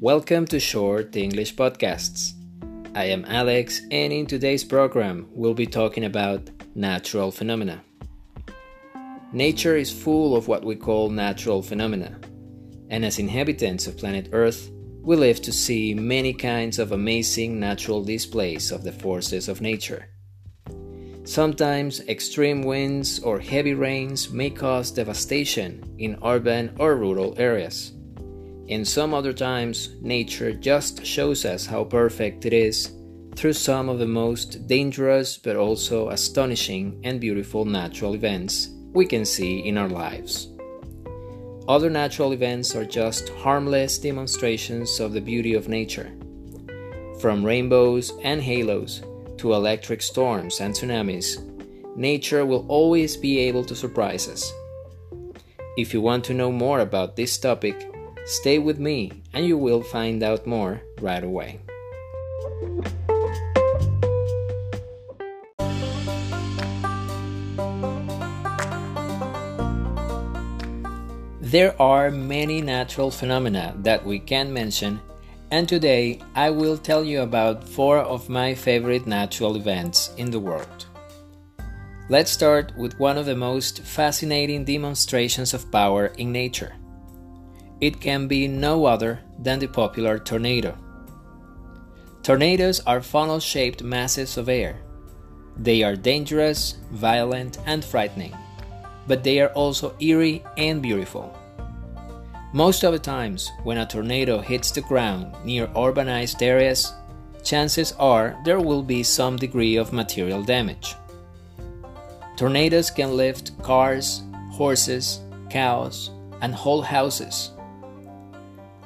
Welcome to Short English Podcasts. I am Alex, and in today's program, we'll be talking about natural phenomena. Nature is full of what we call natural phenomena, and as inhabitants of planet Earth, we live to see many kinds of amazing natural displays of the forces of nature. Sometimes extreme winds or heavy rains may cause devastation in urban or rural areas. In some other times, nature just shows us how perfect it is through some of the most dangerous but also astonishing and beautiful natural events we can see in our lives. Other natural events are just harmless demonstrations of the beauty of nature. From rainbows and halos to electric storms and tsunamis, nature will always be able to surprise us. If you want to know more about this topic, stay with me and you will find out more right away. There are many natural phenomena that we can mention and today I will tell you about four of my favorite natural events in the world. Let's start with one of the most fascinating demonstrations of power in nature. It can be no other than the popular tornado. Tornadoes are funnel shaped masses of air. They are dangerous, violent, and frightening, but they are also eerie and beautiful. Most of the times, when a tornado hits the ground near urbanized areas, chances are there will be some degree of material damage. Tornadoes can lift cars, horses, cows, and whole houses.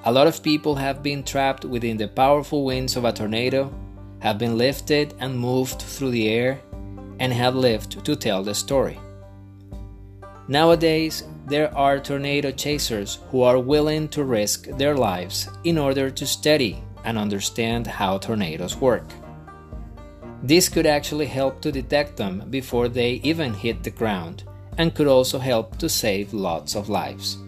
A lot of people have been trapped within the powerful winds of a tornado, have been lifted and moved through the air, and have lived to tell the story. Nowadays, there are tornado chasers who are willing to risk their lives in order to study and understand how tornadoes work. This could actually help to detect them before they even hit the ground and could also help to save lots of lives.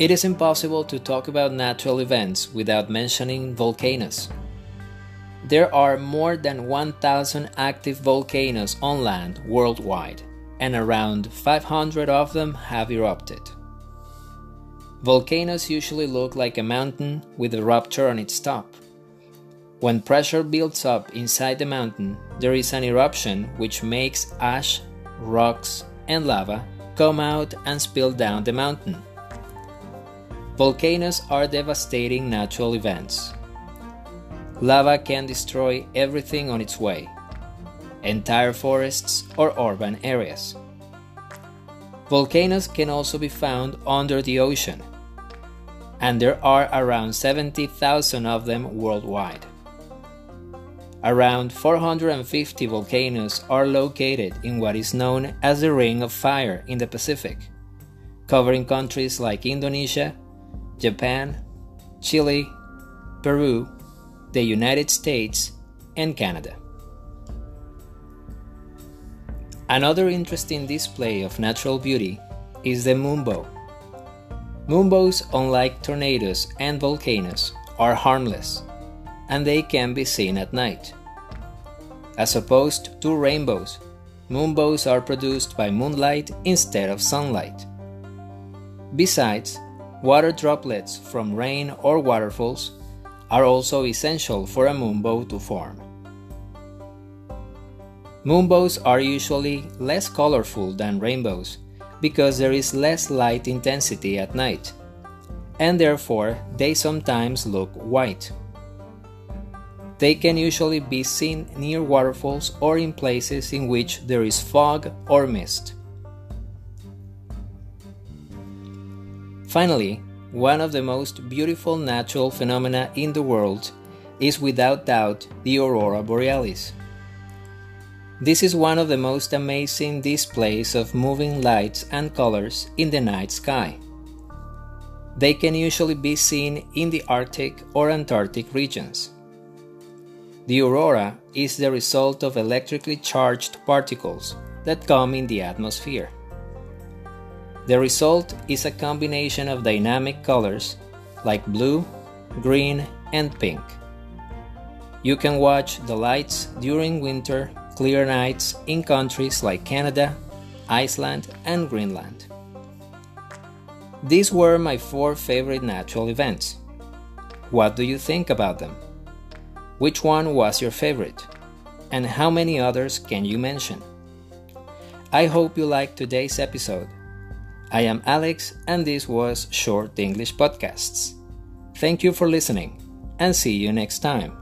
It is impossible to talk about natural events without mentioning volcanoes. There are more than 1,000 active volcanoes on land worldwide, and around 500 of them have erupted. Volcanoes usually look like a mountain with a rupture on its top. When pressure builds up inside the mountain, there is an eruption which makes ash, rocks, and lava come out and spill down the mountain. Volcanoes are devastating natural events. Lava can destroy everything on its way, entire forests or urban areas. Volcanoes can also be found under the ocean, and there are around 70,000 of them worldwide. Around 450 volcanoes are located in what is known as the Ring of Fire in the Pacific, covering countries like Indonesia, Japan, Chile, Peru, the United States, and Canada. Another interesting display of natural beauty is the moonbow. Moonbows, unlike tornadoes and volcanoes, are harmless, and they can be seen at night. As opposed to rainbows, moonbows are produced by moonlight instead of sunlight. Besides, water droplets from rain or waterfalls are also essential for a moonbow to form. Moonbows are usually less colorful than rainbows because there is less light intensity at night, and therefore they sometimes look white. They can usually be seen near waterfalls or in places in which there is fog or mist. Finally, one of the most beautiful natural phenomena in the world is without doubt the aurora borealis. This is one of the most amazing displays of moving lights and colors in the night sky. They can usually be seen in the Arctic or Antarctic regions. The aurora is the result of electrically charged particles that come in the atmosphere. The result is a combination of dynamic colors like blue, green, and pink. You can watch the lights during winter clear nights in countries like Canada, Iceland, and Greenland. These were my four favorite natural events. What do you think about them? Which one was your favorite? And how many others can you mention? I hope you liked today's episode. I am Alex, and this was Short English Podcasts. Thank you for listening, and see you next time.